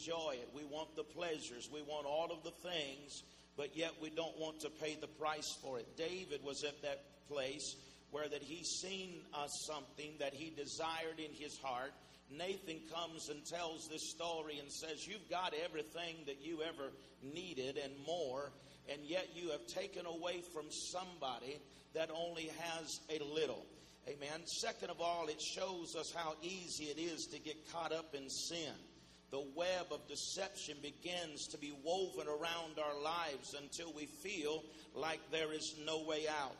enjoy it. We want the pleasures. We want all of the things, but yet we don't want to pay the price for it. David was at that place where that he seen uh, something that he desired in his heart. Nathan comes and tells this story and says, You've got everything that you ever needed and more, and yet you have taken away from somebody that only has a little. Amen. Second of all, it shows us how easy it is to get caught up in sin. The web of deception begins to be woven around our lives until we feel like there is no way out.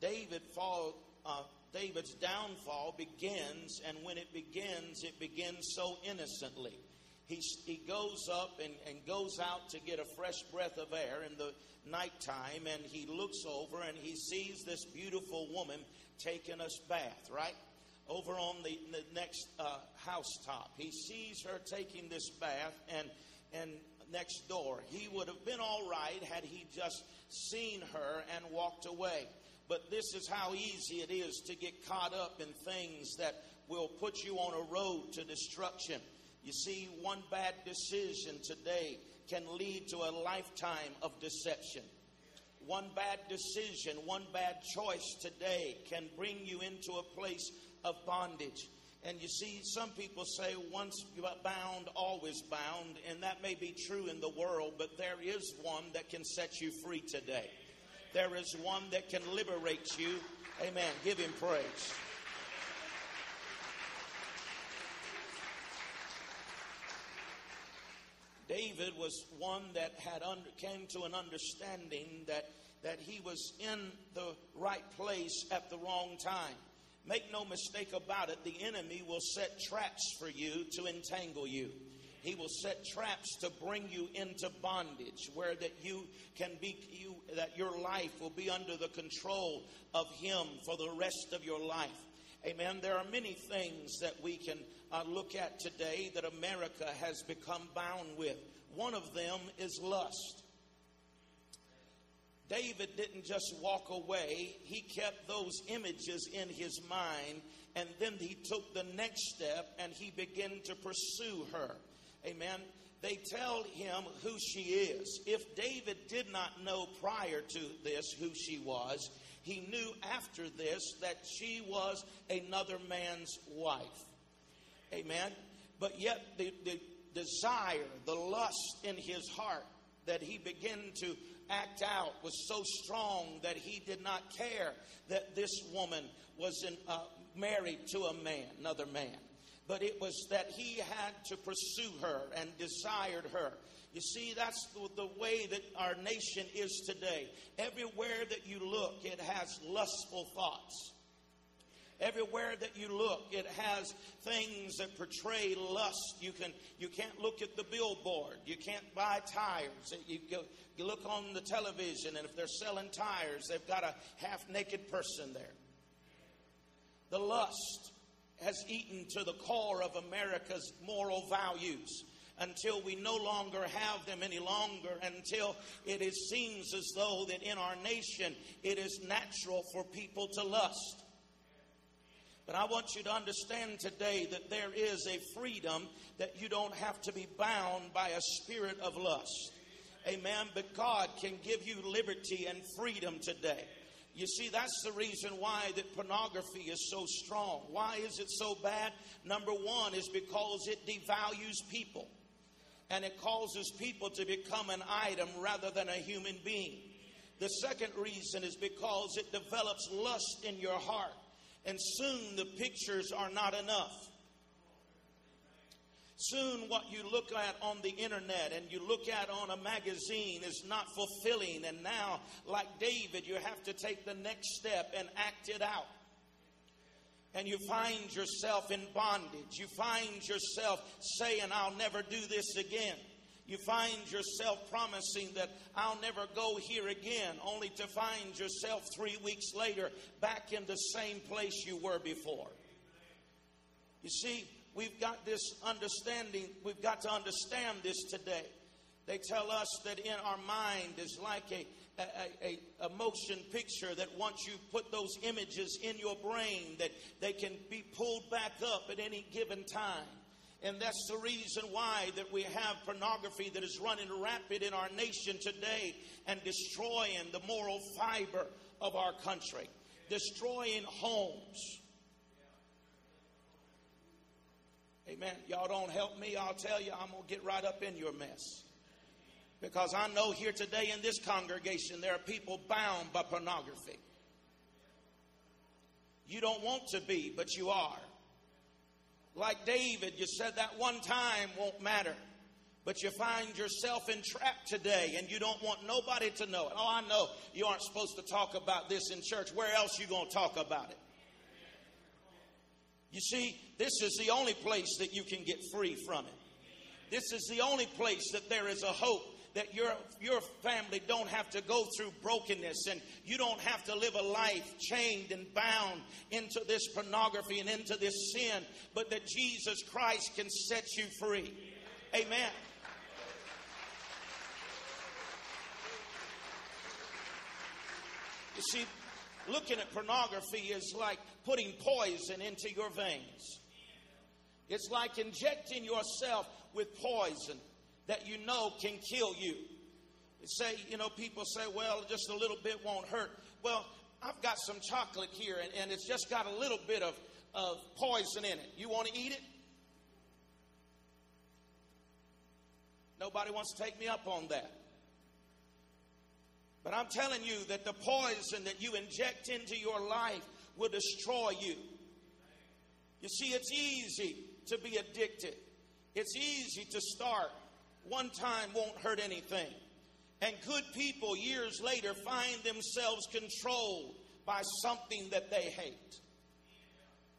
David fall, uh, David's downfall begins, and when it begins, it begins so innocently. He, he goes up and, and goes out to get a fresh breath of air in the nighttime, and he looks over and he sees this beautiful woman taking a bath, right? Over on the, the next uh, housetop. He sees her taking this bath, and, and next door. He would have been all right had he just seen her and walked away. But this is how easy it is to get caught up in things that will put you on a road to destruction. You see, one bad decision today can lead to a lifetime of deception. One bad decision, one bad choice today can bring you into a place of bondage. And you see, some people say once you are bound, always bound, and that may be true in the world, but there is one that can set you free today. There is one that can liberate you. Amen. Give him praise. David was one that had under, came to an understanding that that he was in the right place at the wrong time. Make no mistake about it, the enemy will set traps for you to entangle you. He will set traps to bring you into bondage where that you can be you that your life will be under the control of him for the rest of your life. Amen. There are many things that we can uh, look at today that America has become bound with. One of them is lust. David didn't just walk away, he kept those images in his mind, and then he took the next step and he began to pursue her. Amen. They tell him who she is. If David did not know prior to this who she was, he knew after this that she was another man's wife. Amen. But yet, the, the desire, the lust in his heart that he began to act out was so strong that he did not care that this woman was in, uh, married to a man, another man but it was that he had to pursue her and desired her. You see, that's the, the, way that our nation is today. Everywhere that you look, it has lustful thoughts. Everywhere that you look, it has things that portray lust. You can you can't look at the billboard. You can't buy tires. You, go, you look on the television, and if they're selling tires, they've got a half naked person there. The lust has eaten to the core of America's moral values until we no longer have them any longer, until it is, seems as though that in our nation it is natural for people to lust. But I want you to understand today that there is a freedom that you don't have to be bound by a spirit of lust. Amen. But God can give you liberty and freedom today. You see, that's the reason why that pornography is so strong. Why is it so bad? Number one is because it devalues people. And it causes people to become an item rather than a human being. The second reason is because it develops lust in your heart. And soon the pictures are not enough. Soon, what you look at on the internet and you look at on a magazine is not fulfilling. And now, like David, you have to take the next step and act it out. And you find yourself in bondage. You find yourself saying, I'll never do this again. You find yourself promising that I'll never go here again, only to find yourself three weeks later back in the same place you were before. You see, we've got this understanding, we've got to understand this today. They tell us that in our mind is like a, a, a, a, motion picture that once you put those images in your brain that they can be pulled back up at any given time. And that's the reason why that we have pornography that is running rapid in our nation today and destroying the moral fiber of our country, destroying homes. Amen. Y'all don't help me, I'll tell you, I'm going to get right up in your mess. Because I know here today in this congregation there are people bound by pornography. You don't want to be, but you are. Like David, you said that one time won't matter. But you find yourself entrapped today and you don't want nobody to know it. Oh, I know you aren't supposed to talk about this in church. Where else you going to talk about it? You see, this is the only place that you can get free from it. This is the only place that there is a hope that your, your family don't have to go through brokenness and you don't have to live a life chained and bound into this pornography and into this sin, but that Jesus Christ can set you free. Amen. You see, looking at pornography is like putting poison into your veins. It's like injecting yourself with poison that you know can kill you. Say, you know, people say, well, just a little bit won't hurt. Well, I've got some chocolate here and, and it's just got a little bit of, of poison in it. You want to eat it? Nobody wants to take me up on that. But I'm telling you that the poison that you inject into your life will destroy you. You see, it's easy to be addicted, it's easy to start one time won't hurt anything. And good people years later find themselves controlled by something that they hate.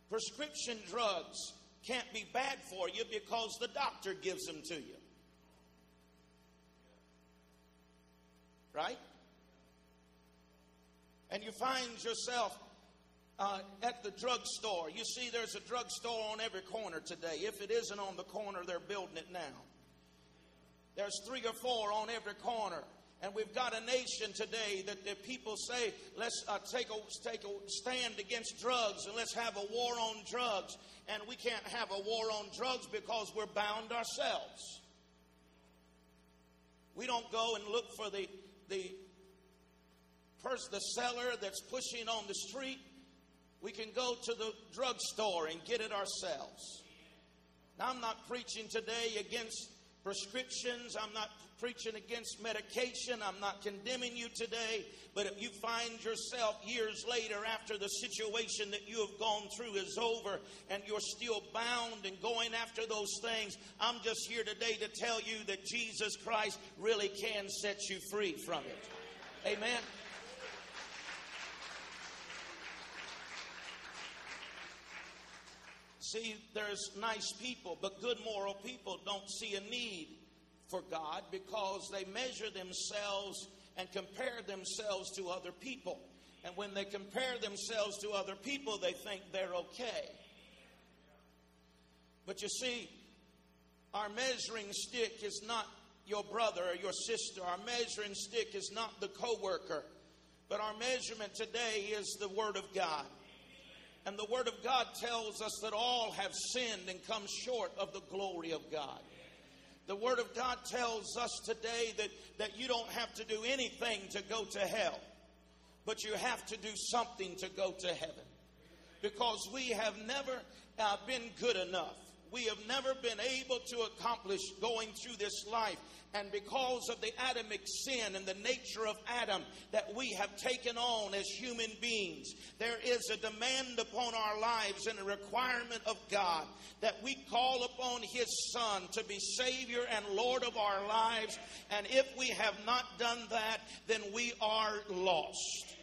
Prescription drugs can't be bad for you because the doctor gives them to you. Right? And you find yourself uh, at the drugstore. You see, there's a drugstore on every corner today. If it isn't on the corner, they're building it now. There's three or four on every corner. And we've got a nation today that the people say, let's uh, take, a, take a stand against drugs and let's have a war on drugs. And we can't have a war on drugs because we're bound ourselves. We don't go and look for the, the person, the seller that's pushing on the street. We can go to the drugstore and get it ourselves. Now, I'm not preaching today against prescriptions. I'm not preaching against medication. I'm not condemning you today. But if you find yourself years later after the situation that you have gone through is over and you're still bound and going after those things, I'm just here today to tell you that Jesus Christ really can set you free from it. Amen. See, there's nice people, but good moral people don't see a need for God because they measure themselves and compare themselves to other people. And when they compare themselves to other people, they think they're okay. But you see, our measuring stick is not your brother or your sister. Our measuring stick is not the coworker. But our measurement today is the Word of God. And the Word of God tells us that all have sinned and come short of the glory of God. The Word of God tells us today that, that you don't have to do anything to go to hell, but you have to do something to go to heaven. Because we have never uh, been good enough. We have never been able to accomplish going through this life and because of the Adamic sin and the nature of Adam that we have taken on as human beings, there is a demand upon our lives and a requirement of God that we call upon His Son to be Savior and Lord of our lives. And if we have not done that, then we are lost.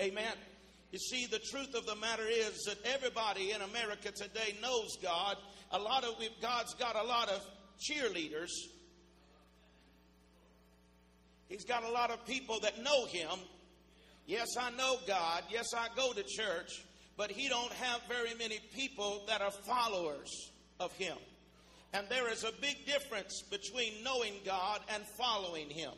Amen. You see, the truth of the matter is that everybody in America today knows God. A lot of God's got a lot of cheerleaders He's got a lot of people that know him. Yes, I know God. Yes, I go to church, but he don't have very many people that are followers of him. And there is a big difference between knowing God and following him.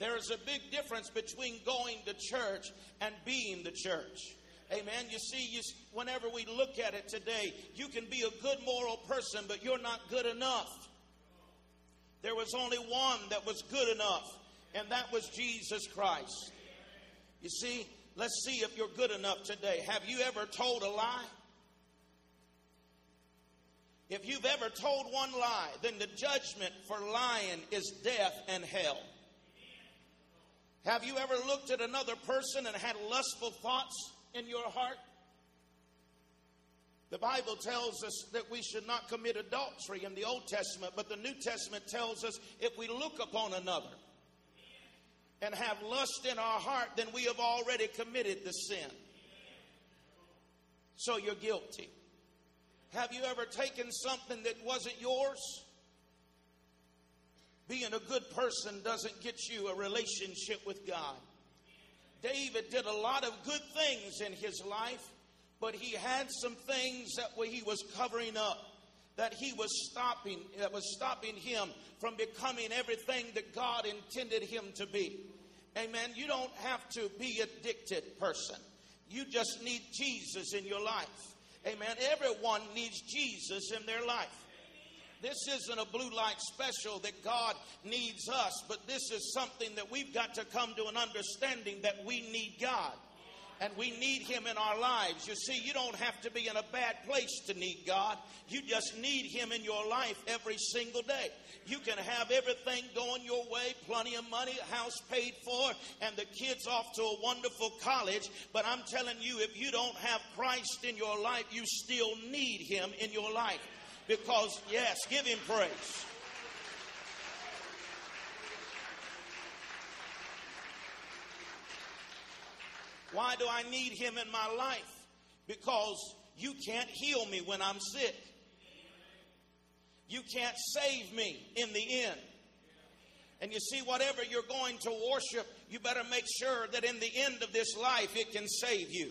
There is a big difference between going to church and being the church. Amen. You see, you, whenever we look at it today, you can be a good moral person, but you're not good enough. There was only one that was good enough, and that was Jesus Christ. You see, let's see if you're good enough today. Have you ever told a lie? If you've ever told one lie, then the judgment for lying is death and hell. Have you ever looked at another person and had lustful thoughts in your heart? The Bible tells us that we should not commit adultery in the Old Testament, but the New Testament tells us if we look upon another and have lust in our heart, then we have already committed the sin. So you're guilty. Have you ever taken something that wasn't yours? Being a good person doesn't get you a relationship with God. David did a lot of good things in his life, but he had some things that he was covering up that he was stopping that was stopping him from becoming everything that God intended him to be. Amen. You don't have to be addicted person. You just need Jesus in your life. Amen. Everyone needs Jesus in their life. This isn't a blue light special that God needs us, but this is something that we've got to come to an understanding that we need God and we need Him in our lives. You see, you don't have to be in a bad place to need God. You just need Him in your life every single day. You can have everything going your way, plenty of money, house paid for, and the kids off to a wonderful college. But I'm telling you, if you don't have Christ in your life, you still need Him in your life. Because, yes, give Him praise. Why do I need him in my life? Because you can't heal me when I'm sick. You can't save me in the end. And you see, whatever you're going to worship, you better make sure that in the end of this life it can save you.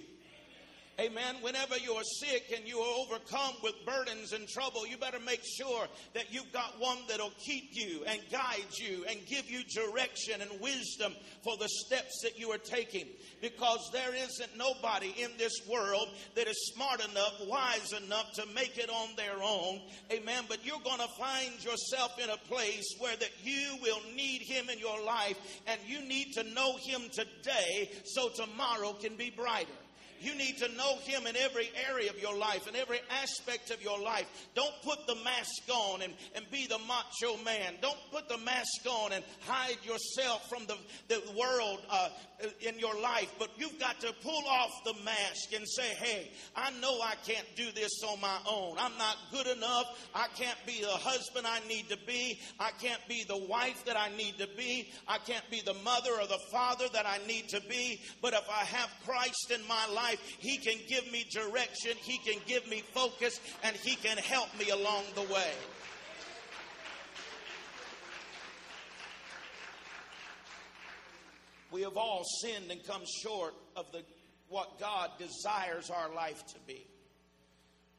Amen. Whenever you're sick and you are overcome with burdens and trouble, you better make sure that you've got one that'll keep you and guide you and give you direction and wisdom for the steps that you are taking. Because there isn't nobody in this world that is smart enough, wise enough to make it on their own. Amen. But you're going to find yourself in a place where that you will need him in your life and you need to know him today so tomorrow can be brighter. You need to know Him in every area of your life, in every aspect of your life. Don't put the mask on and, and be the macho man. Don't put the mask on and hide yourself from the, the world uh, in your life. But you've got to pull off the mask and say, hey, I know I can't do this on my own. I'm not good enough. I can't be the husband I need to be. I can't be the wife that I need to be. I can't be the mother or the father that I need to be. But if I have Christ in my life, life, He can give me direction, He can give me focus, and He can help me along the way. We have all sinned and come short of the, what God desires our life to be.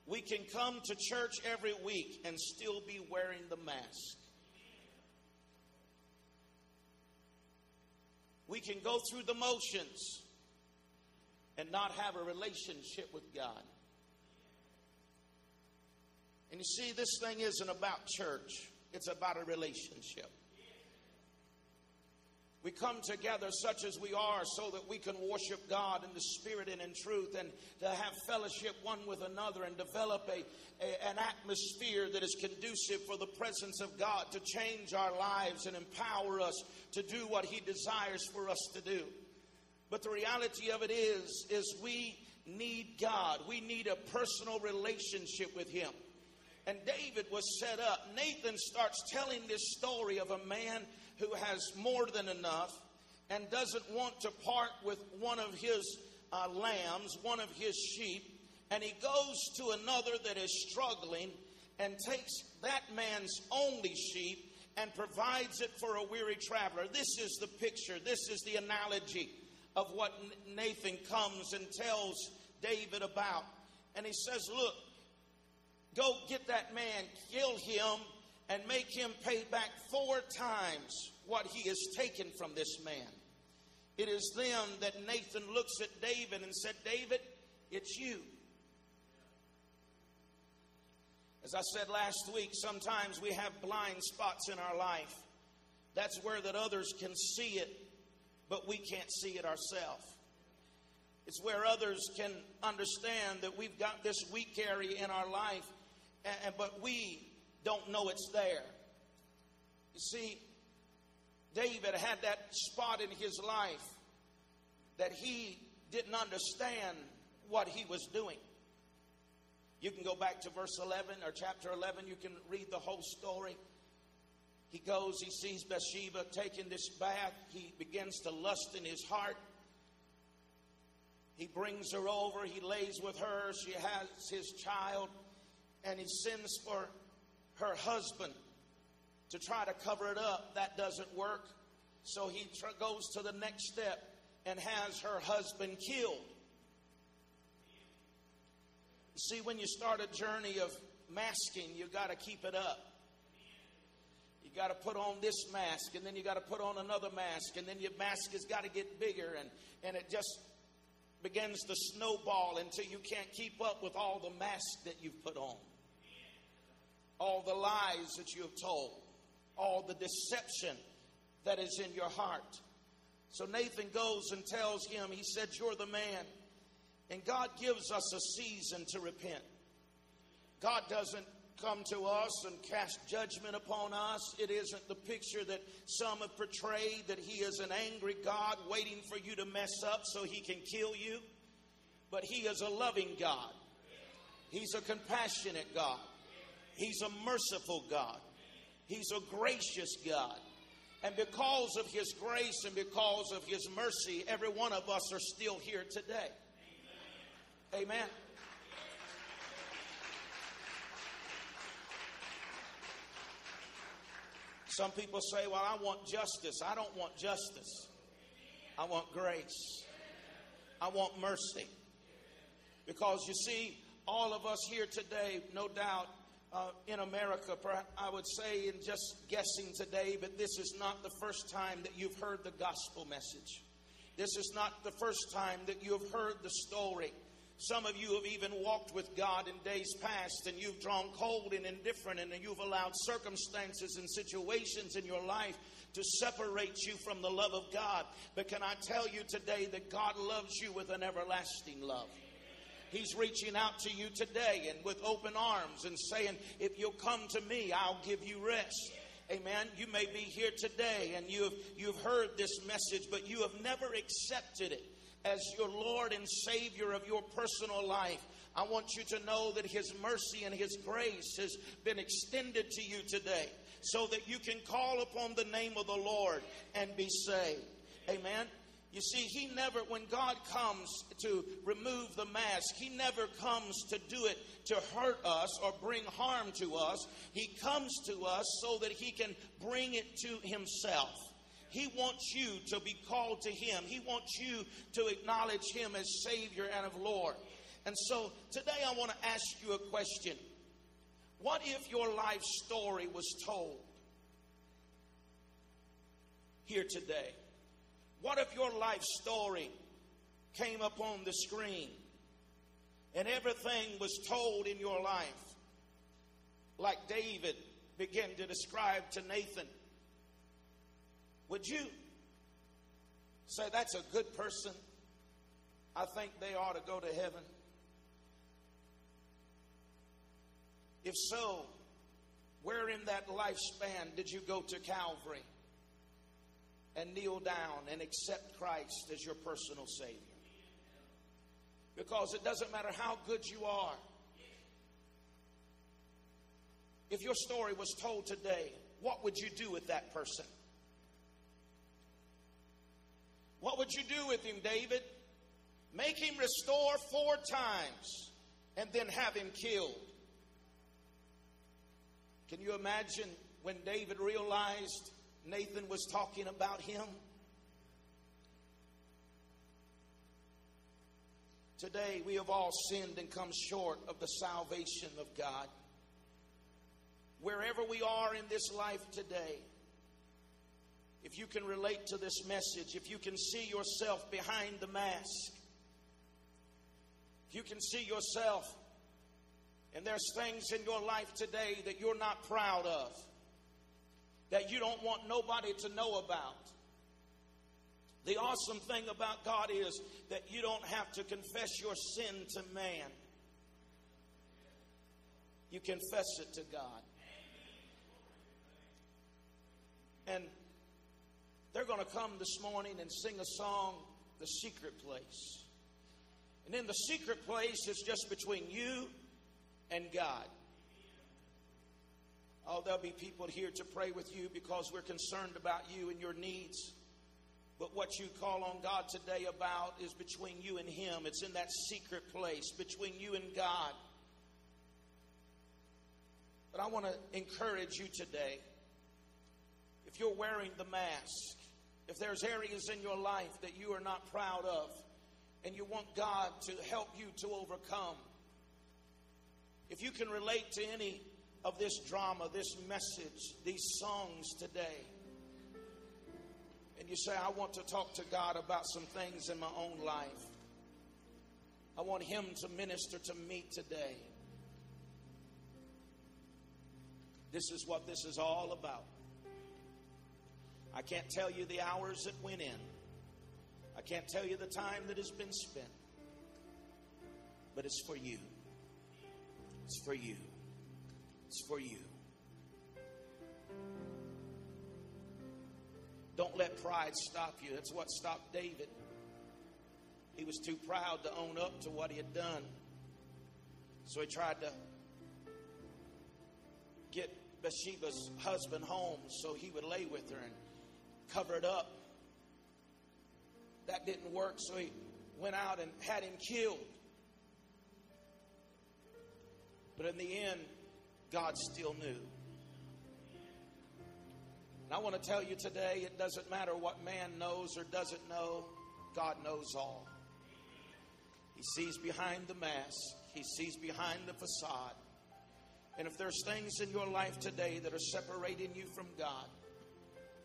We can come to church every week and still be wearing the mask. We can go through the motions and not have a relationship with God. And you see, this thing isn't about church, it's about a relationship. We come together such as we are so that we can worship God in the spirit and in truth and to have fellowship one with another and develop a, a, an atmosphere that is conducive for the presence of God to change our lives and empower us to do what He desires for us to do. But the reality of it is, is we need God. We need a personal relationship with Him. And David was set up. Nathan starts telling this story of a man who has more than enough and doesn't want to part with one of his uh, lambs, one of his sheep. And he goes to another that is struggling and takes that man's only sheep and provides it for a weary traveler. This is the picture, this is the analogy of what Nathan comes and tells David about. And he says, Look, go get that man, kill him, and make him pay back four times what he has taken from this man. It is then that Nathan looks at David and said, David, it's you. As I said last week, sometimes we have blind spots in our life. That's where that others can see it, but we can't see it ourselves. It's where others can understand that we've got this weak area in our life, and, but we don't know it's there. You see, David had that spot in his life that he didn't understand what he was doing. You can go back to verse 11 or chapter 11. You can read the whole story. He goes, he sees Bathsheba taking this bath. He begins to lust in his heart. He brings her over. He lays with her. She has his child. And he sends for her husband to try to cover it up. That doesn't work. So he tr- goes to the next step and has her husband killed. See, when you start a journey of masking, you got to keep it up. You got to put on this mask, and then you got to put on another mask, and then your mask has got to get bigger, and, and it just begins to snowball until you can't keep up with all the masks that you've put on, all the lies that you have told, all the deception that is in your heart. So Nathan goes and tells him, he said, You're the man. And God gives us a season to repent. God doesn't come to us and cast judgment upon us. It isn't the picture that some have portrayed that He is an angry God waiting for you to mess up so He can kill you. But He is a loving God, He's a compassionate God, He's a merciful God, He's a gracious God. And because of His grace and because of His mercy, every one of us are still here today. Amen. Some people say, Well, I want justice. I don't want justice. I want grace. I want mercy. Because you see, all of us here today, no doubt, uh, in America, I would say, in just guessing today, but this is not the first time that you've heard the gospel message. This is not the first time that you have heard the story some of you have even walked with God in days past and you've drawn cold and indifferent and you've allowed circumstances and situations in your life to separate you from the love of God. But can I tell you today that God loves you with an everlasting love? He's reaching out to you today and with open arms and saying, If you'll come to me, I'll give you rest. Amen. You may be here today and you've, you've heard this message, but you have never accepted it as your Lord and Savior of your personal life, I want you to know that His mercy and His grace has been extended to you today so that you can call upon the name of the Lord and be saved. Amen. You see, He never, when God comes to remove the mask, He never comes to do it to hurt us or bring harm to us. He comes to us so that He can bring it to Himself. He wants you to be called to Him. He wants you to acknowledge Him as Savior and of Lord. And so today I want to ask you a question. What if your life story was told here today? What if your life story came up on the screen and everything was told in your life? Like David began to describe to Nathan would you say that's a good person? I think they ought to go to heaven. If so, where in that lifespan did you go to Calvary and kneel down and accept Christ as your personal Savior? Because it doesn't matter how good you are. If your story was told today, what would you do with that person? What would you do with him, David? Make him restore four times and then have him killed. Can you imagine when David realized Nathan was talking about him? Today, we have all sinned and come short of the salvation of God. Wherever we are in this life today, if you can relate to this message, if you can see yourself behind the mask, if you can see yourself and there's things in your life today that you're not proud of, that you don't want nobody to know about. The awesome thing about God is that you don't have to confess your sin to man. You confess it to God. And they're going to come this morning and sing a song, The Secret Place. And in the secret place, it's just between you and God. Oh, there'll be people here to pray with you because we're concerned about you and your needs. But what you call on God today about is between you and Him. It's in that secret place between you and God. But I want to encourage you today. If you're wearing the mask, if there's areas in your life that you are not proud of, and you want God to help you to overcome, if you can relate to any of this drama, this message, these songs today, and you say, I want to talk to God about some things in my own life, I want Him to minister to me today. This is what this is all about. I can't tell you the hours that went in. I can't tell you the time that has been spent. But it's for you. It's for you. It's for you. Don't let pride stop you. That's what stopped David. He was too proud to own up to what he had done. So he tried to get Bathsheba's husband home so he would lay with her and cover it up. That didn't work, so he went out and had him killed. But in the end, God still knew. And I want to tell you today it doesn't matter what man knows or doesn't know, God knows all. He sees behind the mask, He sees behind the facade. And if there's things in your life today that are separating you from God,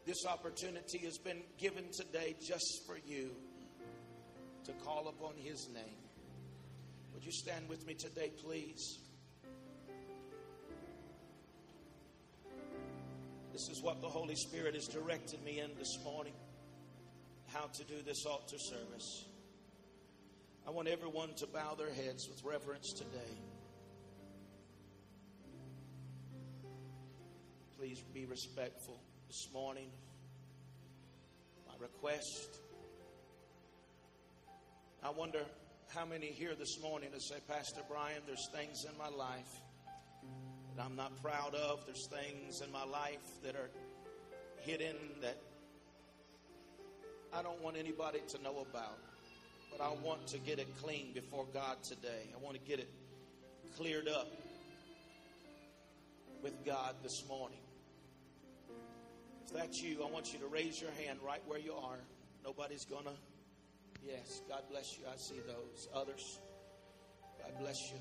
this opportunity has been given today just for you to call upon His name. Would you stand with me today, please? This is what the Holy Spirit has directed me in this morning how to do this altar service. I want everyone to bow their heads with reverence today. Please be respectful this morning. My request. I wonder how many here this morning to say, Pastor Brian, there's things in my life that I'm not proud of. There's things in my life that are hidden that I don't want anybody to know about. But I want to get it clean before God today. I want to get it cleared up with God this morning. If that's you, I want you to raise your hand right where you are. Nobody's going to. Yes, God bless you. I see those. Others, God bless you.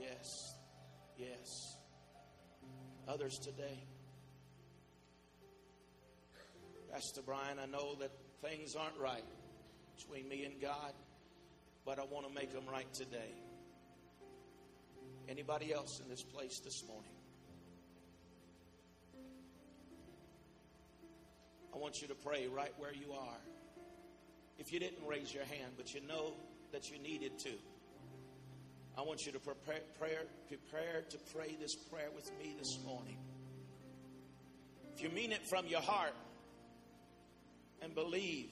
Yes, Yes. Others today. Pastor Brian, I know that things aren't right between me and God, but I want to make them right today. Anybody else in this place this morning? Want you to pray right where you are. If you didn't raise your hand, but you know that you needed to. I want you to prepare, prayer, prepare to pray this prayer with me this morning. If you mean it from your heart and believe,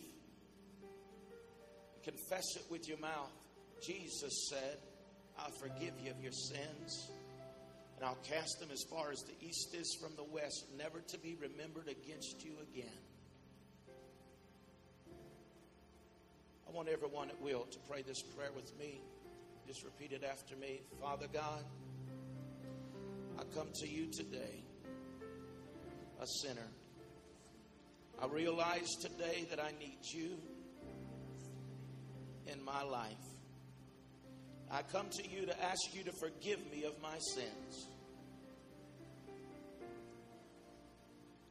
confess it with your mouth. Jesus said, I'll forgive you of your sins and I'll cast them as far as the east is from the west, never to be remembered against you again. I want everyone that will to pray this prayer with me. Just repeat it after me. Father God, I come to you today, a sinner. I realize today that I need you in my life. I come to you to ask you to forgive me of my sins.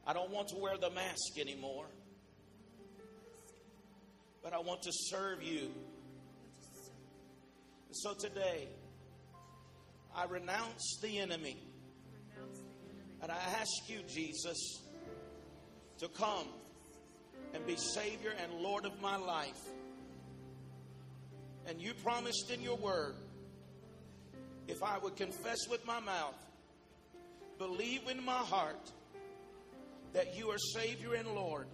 I don't want to wear the mask anymore, but I want to serve you So today, I renounce the enemy. And I ask you, Jesus, to come and be Savior and Lord of my life. And you promised in your word, if I would confess with my mouth, believe in my heart that you are Savior and Lord,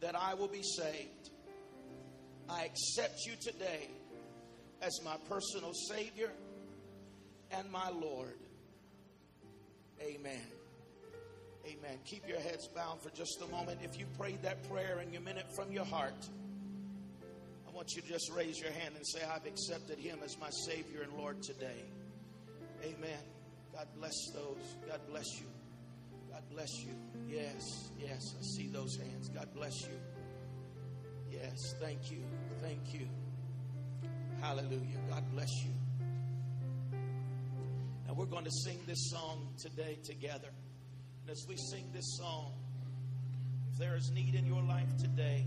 that I will be saved. I accept you today as my personal Savior and my Lord. Amen. Amen. Keep your heads bowed for just a moment. If you prayed that prayer and you meant it from your heart, I want you to just raise your hand and say, I've accepted Him as my Savior and Lord today. Amen. God bless those. God bless you. God bless you. Yes, yes, I see those hands. God bless you. Yes, thank you. Thank you. Hallelujah. God bless you. Now we're going to sing this song today together. And as we sing this song, if there is need in your life today,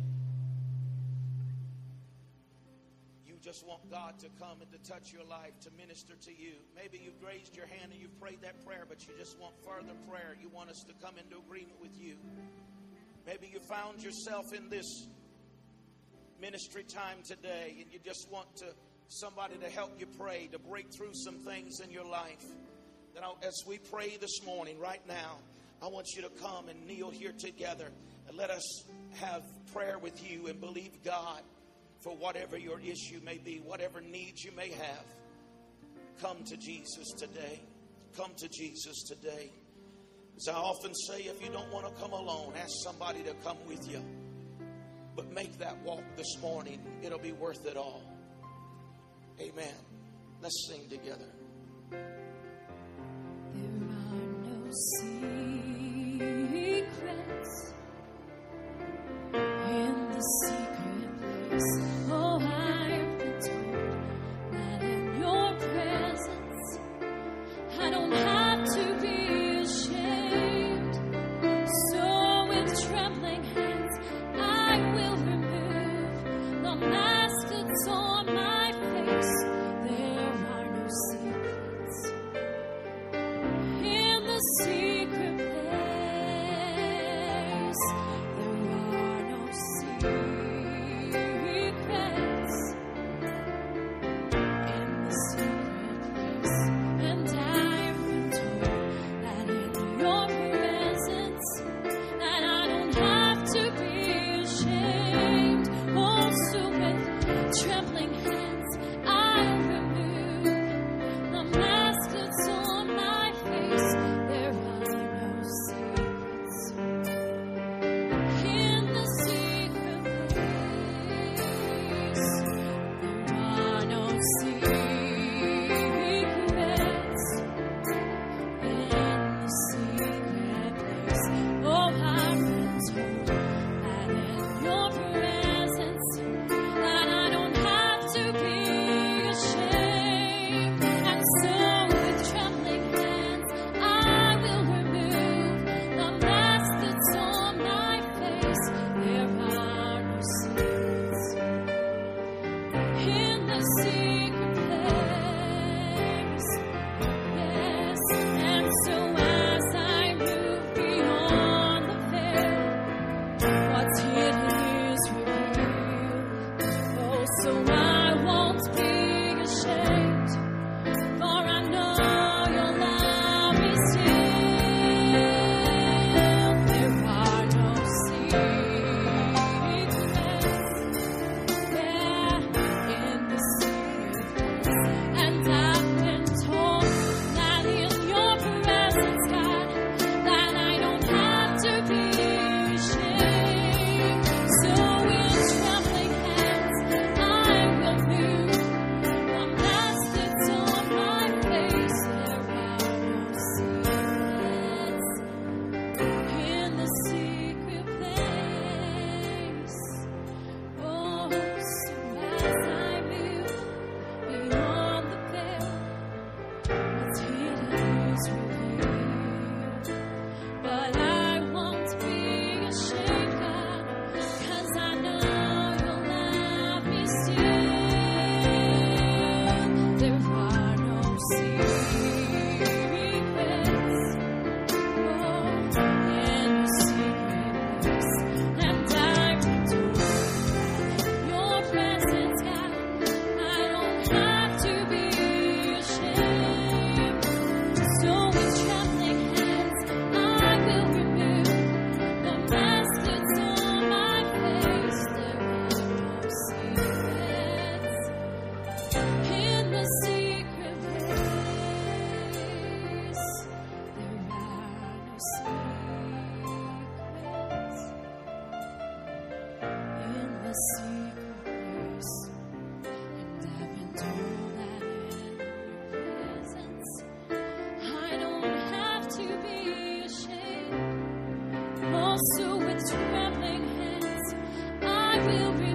you just want God to come and to touch your life, to minister to you. Maybe you've raised your hand and you've prayed that prayer, but you just want further prayer. You want us to come into agreement with you. Maybe you found yourself in this ministry time today and you just want to somebody to help you pray, to break through some things in your life. Then as we pray this morning, right now, I want you to come and kneel here together and let us have prayer with you and believe God for whatever your issue may be, whatever needs you may have. Come to Jesus today. Come to Jesus today. As I often say, if you don't want to come alone, ask somebody to come with you. But make that walk this morning, it'll be worth it all. Amen. Let's sing together. There are no secrets in the secret place. will be